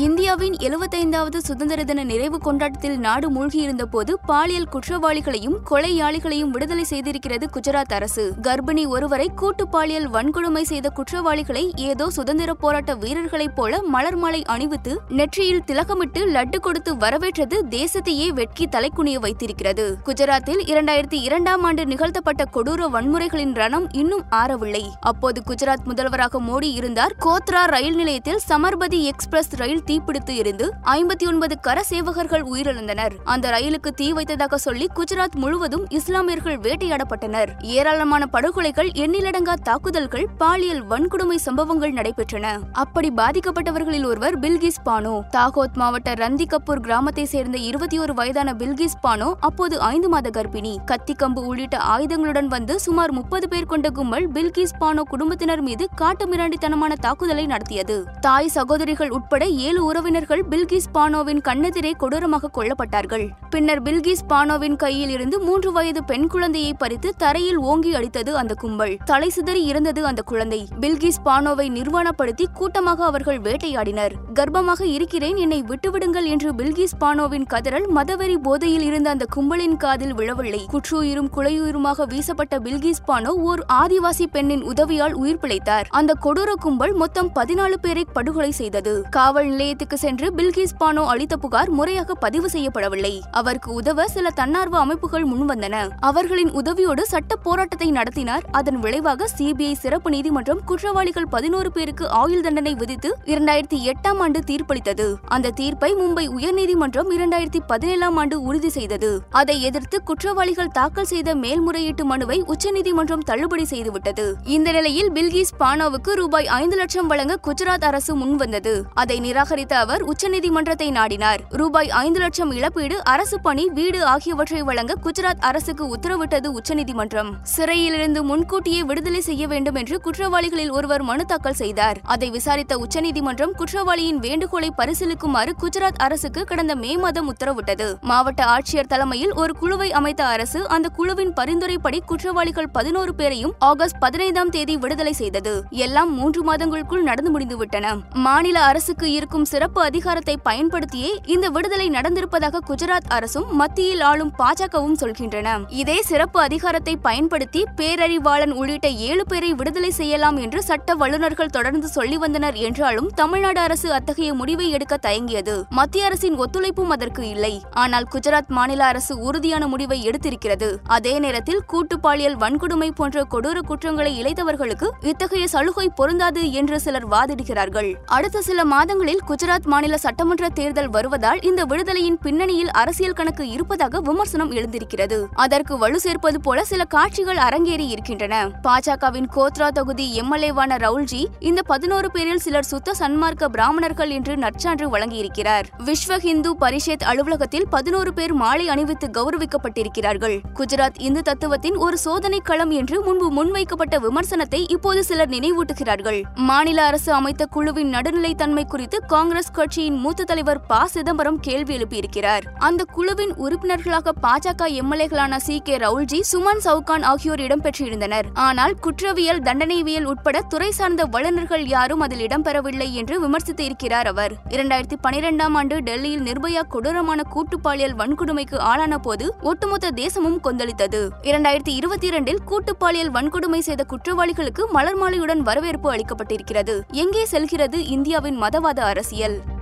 இந்தியாவின் எழுபத்தைந்தாவது சுதந்திர தின நிறைவு கொண்டாட்டத்தில் நாடு மூழ்கியிருந்த போது பாலியல் குற்றவாளிகளையும் கொலையாளிகளையும் விடுதலை செய்திருக்கிறது குஜராத் அரசு. கர்ப்பிணி ஒருவரை கூட்டு பாலியல் வன்கொடுமை செய்த குற்றவாளிகளை ஏதோ சுதந்திர போராட்ட வீரர்களைப் போல மலர் மாலை அணிவித்து நெற்றியில் திலகமிட்டு லட்டு கொடுத்து வரவேற்றது தேசத்தையே வெட்கி தலைக்குனிய வைத்திருக்கிறது. குஜராத்தில் இரண்டாயிரத்தி இரண்டாம் ஆண்டு நிகழ்த்தப்பட்ட கொடூர வன்முறைகளின் ரணம் இன்னும் ஆறவில்லை. அப்போது குஜராத் முதல்வராக மோடி இருந்தார். கோத்ரா ரயில் நிலையத்தில் சமர்பதி எக்ஸ்பிரஸ் ரயில் தீப்பிடித்து எரிந்து ஐம்பத்தி ஒன்பது கர சேவகர்கள் உயிரிழந்தனர். அந்த ரயிலுக்கு தீ வைத்ததாக சொல்லி குஜராத் முழுவதும் இஸ்லாமியர்கள் வேட்டையாடப்பட்டனர். ஏராளமான படுகொலைகள் எண்ணிலடங்கா தாக்குதல்கள் பாலியல் வன்கொடுமை சம்பவங்கள் நடைபெற்றன. அப்படி பாதிக்கப்பட்டவர்களில் ஒருவர் பில்கிஸ் பானோ. தாகோத் மாவட்ட ரந்தி கபூர் கிராமத்தை சேர்ந்த இருபத்தி ஒரு வயதான பில்கிஸ் பானோ அப்போது ஐந்து மாத கர்ப்பிணி. கத்தி கம்பு உள்ளிட்ட ஆயுதங்களுடன் வந்து சுமார் முப்பது பேர் கொண்ட கும்பல் பில்கிஸ் பானோ குடும்பத்தினர் மீது காட்டுமிராண்டித்தனமான தாக்குதலை நடத்தியது. தாய் சகோதரிகள் உட்பட ஏ ஏழு உறவினர்கள் பில்கிஸ் பானோவின் கண்ணெதிரே கொடூரமாக கொல்லப்பட்டார்கள். பின்னர் பில்கிஸ் பானோவின் கையில் இருந்து மூன்று வயது பெண் குழந்தையை பறித்து தரையில் ஓங்கி அடித்தது அந்த கும்பல். தலை சிதறி இருந்தது அந்த குழந்தை. பில்கிஸ் பானோவை நிர்வாணப்படுத்தி கூட்டமாக அவர்கள் வேட்டையாடினர். கர்ப்பமாக இருக்கிறேன் என்னை விட்டுவிடுங்கள் என்று பில்கிஸ் பானோவின் கதறல் மதவெறி போதையில் இருந்த அந்த கும்பலின் காதில் விழவில்லை. குற்றுயிரும் குலையுயிருமாக வீசப்பட்ட பில்கிஸ் பானோ ஓர் ஆதிவாசி பெண்ணின் உதவியால் உயிர் பிழைத்தார். அந்த கொடூர கும்பல் மொத்தம் பதினாலு பேரை படுகொலை செய்தது. காவல் நிலையத்துக்கு சென்று பில்கிஸ் பானோ அளித்த புகார் முறையாக பதிவு செய்யப்படவில்லை. அவருக்கு உதவ சில தன்னார்வ அமைப்புகள் முன்வந்தன. அவர்களின் உதவியோடு சட்ட போராட்டத்தை நடத்தினார். அதன் விளைவாக சிபிஐ சிறப்பு நீதிமன்றம் குற்றவாளிகள் பதினோரு பேருக்கு ஆயுள் தண்டனை விதித்து இரண்டாயிரத்தி எட்டாம் ஆண்டு தீர்ப்பளித்தது. அந்த தீர்ப்பை மும்பை உயர்நீதிமன்றம் இரண்டாயிரத்தி பதினேழாம் ஆண்டு உறுதி செய்தது. அதை எதிர்த்து குற்றவாளிகள் தாக்கல் செய்த மேல்முறையீட்டு மனுவை உச்சநீதிமன்றம் தள்ளுபடி செய்துவிட்டது. இந்த நிலையில் பில்கிஸ் பானோவுக்கு ரூபாய் ஐந்து லட்சம் வழங்க குஜராத் அரசு முன்வந்தது. அதை நிராக நிராகரித்த அவர் உச்சநீதிமன்றத்தை நாடினார். ரூபாய் ஐந்து லட்சம் இழப்பீடு அரசு பணி வீடு ஆகியவற்றை வழங்க குஜராத் அரசுக்கு உத்தரவிட்டது உச்சநீதிமன்றம். சிறையிலிருந்து முன்கூட்டியே விடுதலை செய்ய வேண்டும் என்று குற்றவாளிகளில் ஒருவர் மனு தாக்கல் செய்தார். அதை விசாரித்த உச்சநீதிமன்றம் குற்றவாளியின் வேண்டுகோளை பரிசீலிக்குமாறு குஜராத் அரசுக்கு கடந்த மே மாதம் உத்தரவிட்டது. மாவட்ட ஆட்சியர் தலைமையில் ஒரு குழுவை அமைத்த அரசு அந்த குழுவின் பரிந்துரைப்படி குற்றவாளிகள் பதினோரு பேரையும் ஆகஸ்ட் பதினைந்தாம் தேதி விடுதலை செய்தது. எல்லாம் மூன்று மாதங்களுக்குள் நடந்து முடிந்துவிட்டன. மாநில அரசுக்கு இருக்கும் சிறப்பு அதிகாரத்தை பயன்படுத்தியே இந்த விடுதலை நடந்திருப்பதாக குஜராத் அரசும் மத்தியில் ஆளும் பாஜகவும் சொல்கின்றன. இதே சிறப்பு அதிகாரத்தை பயன்படுத்தி பேரறிவாளன் உள்ளிட்ட ஏழு பேரை விடுதலை செய்யலாம் என்று சட்ட வல்லுநர்கள் தொடர்ந்து சொல்லி வந்தனர் என்றாலும் தமிழ்நாடு அரசு அத்தகைய முடிவை எடுக்க தயங்கியது. மத்திய அரசின் ஒத்துழைப்பும் அதற்கு இல்லை. ஆனால் குஜராத் மாநில அரசு உறுதியான முடிவை எடுத்திருக்கிறது. அதே நேரத்தில் கூட்டு பாலியல் வன்கொடுமை போன்ற கொடூர குற்றங்களை இழைத்தவர்களுக்கு இத்தகைய சலுகை பொருந்தாது என்று சிலர் வாதிடுகிறார்கள். அடுத்த சில மாதங்களில் குஜராத் மாநில சட்டமன்ற தேர்தல் வருவதால் இந்த விடுதலையின் பின்னணியில் அரசியல் கணக்கு இருப்பதாக விமர்சனம் எழுந்திருக்கிறது. அதற்கு வலு சேர்ப்பது போல சில காட்சிகள் அரங்கேறி இருக்கின்றன. பாஜகவின் கோத்ரா தொகுதி எம்எல்ஏவான ரவுல்ஜி இந்த பதினோரு பேரில் சிலர் சுத்த சன்மார்க்க பிராமணர்கள் என்று நற்சான்று வழங்கியிருக்கிறார். விஸ்வ ஹிந்து பரிஷத் அலுவலகத்தில் பதினோரு பேர் மாலை அணிவித்து கௌரவிக்கப்பட்டிருக்கிறார்கள். குஜராத் இந்து தத்துவத்தின் ஒரு சோதனை களம் என்று முன்பு முன்வைக்கப்பட்ட விமர்சனத்தை இப்போது சிலர் நினைவூட்டுகிறார்கள். மாநில அரசு அமைத்த குழுவின் நடுநிலைத்தன்மை குறித்து காங்கிரஸ் கட்சியின் மூத்த தலைவர் ப. சிதம்பரம் கேள்வி எழுப்பியிருக்கிறார். அந்த குழுவின் உறுப்பினர்களாக பாஜக எம்எல்ஏக்களான சி. கே. ரவுல்ஜி சுமன் சவுகான் ஆகியோர் இடம்பெற்றிருந்தனர். ஆனால் குற்றவியல் தண்டனைவியல் உட்பட துறை சார்ந்த வல்லுநர்கள் யாரும் அதில் இடம்பெறவில்லை என்று விமர்சித்து இருக்கிறார் அவர். இரண்டாயிரத்தி பனிரெண்டாம் ஆண்டு டெல்லியில் நிர்பயா கொடூரமான கூட்டு பாலியல் வன்கொடுமைக்கு ஆளான போது ஒட்டுமொத்த தேசமும் கொந்தளித்தது. இரண்டாயிரத்தி இருபத்தி இரண்டில் கூட்டு பாலியல் வன்கொடுமை செய்த குற்றவாளிகளுக்கு மலர் மாலையுடன் வரவேற்பு அளிக்கப்பட்டிருக்கிறது. எங்கே செல்கிறது இந்தியாவின் மதவாத அரசு? oficial.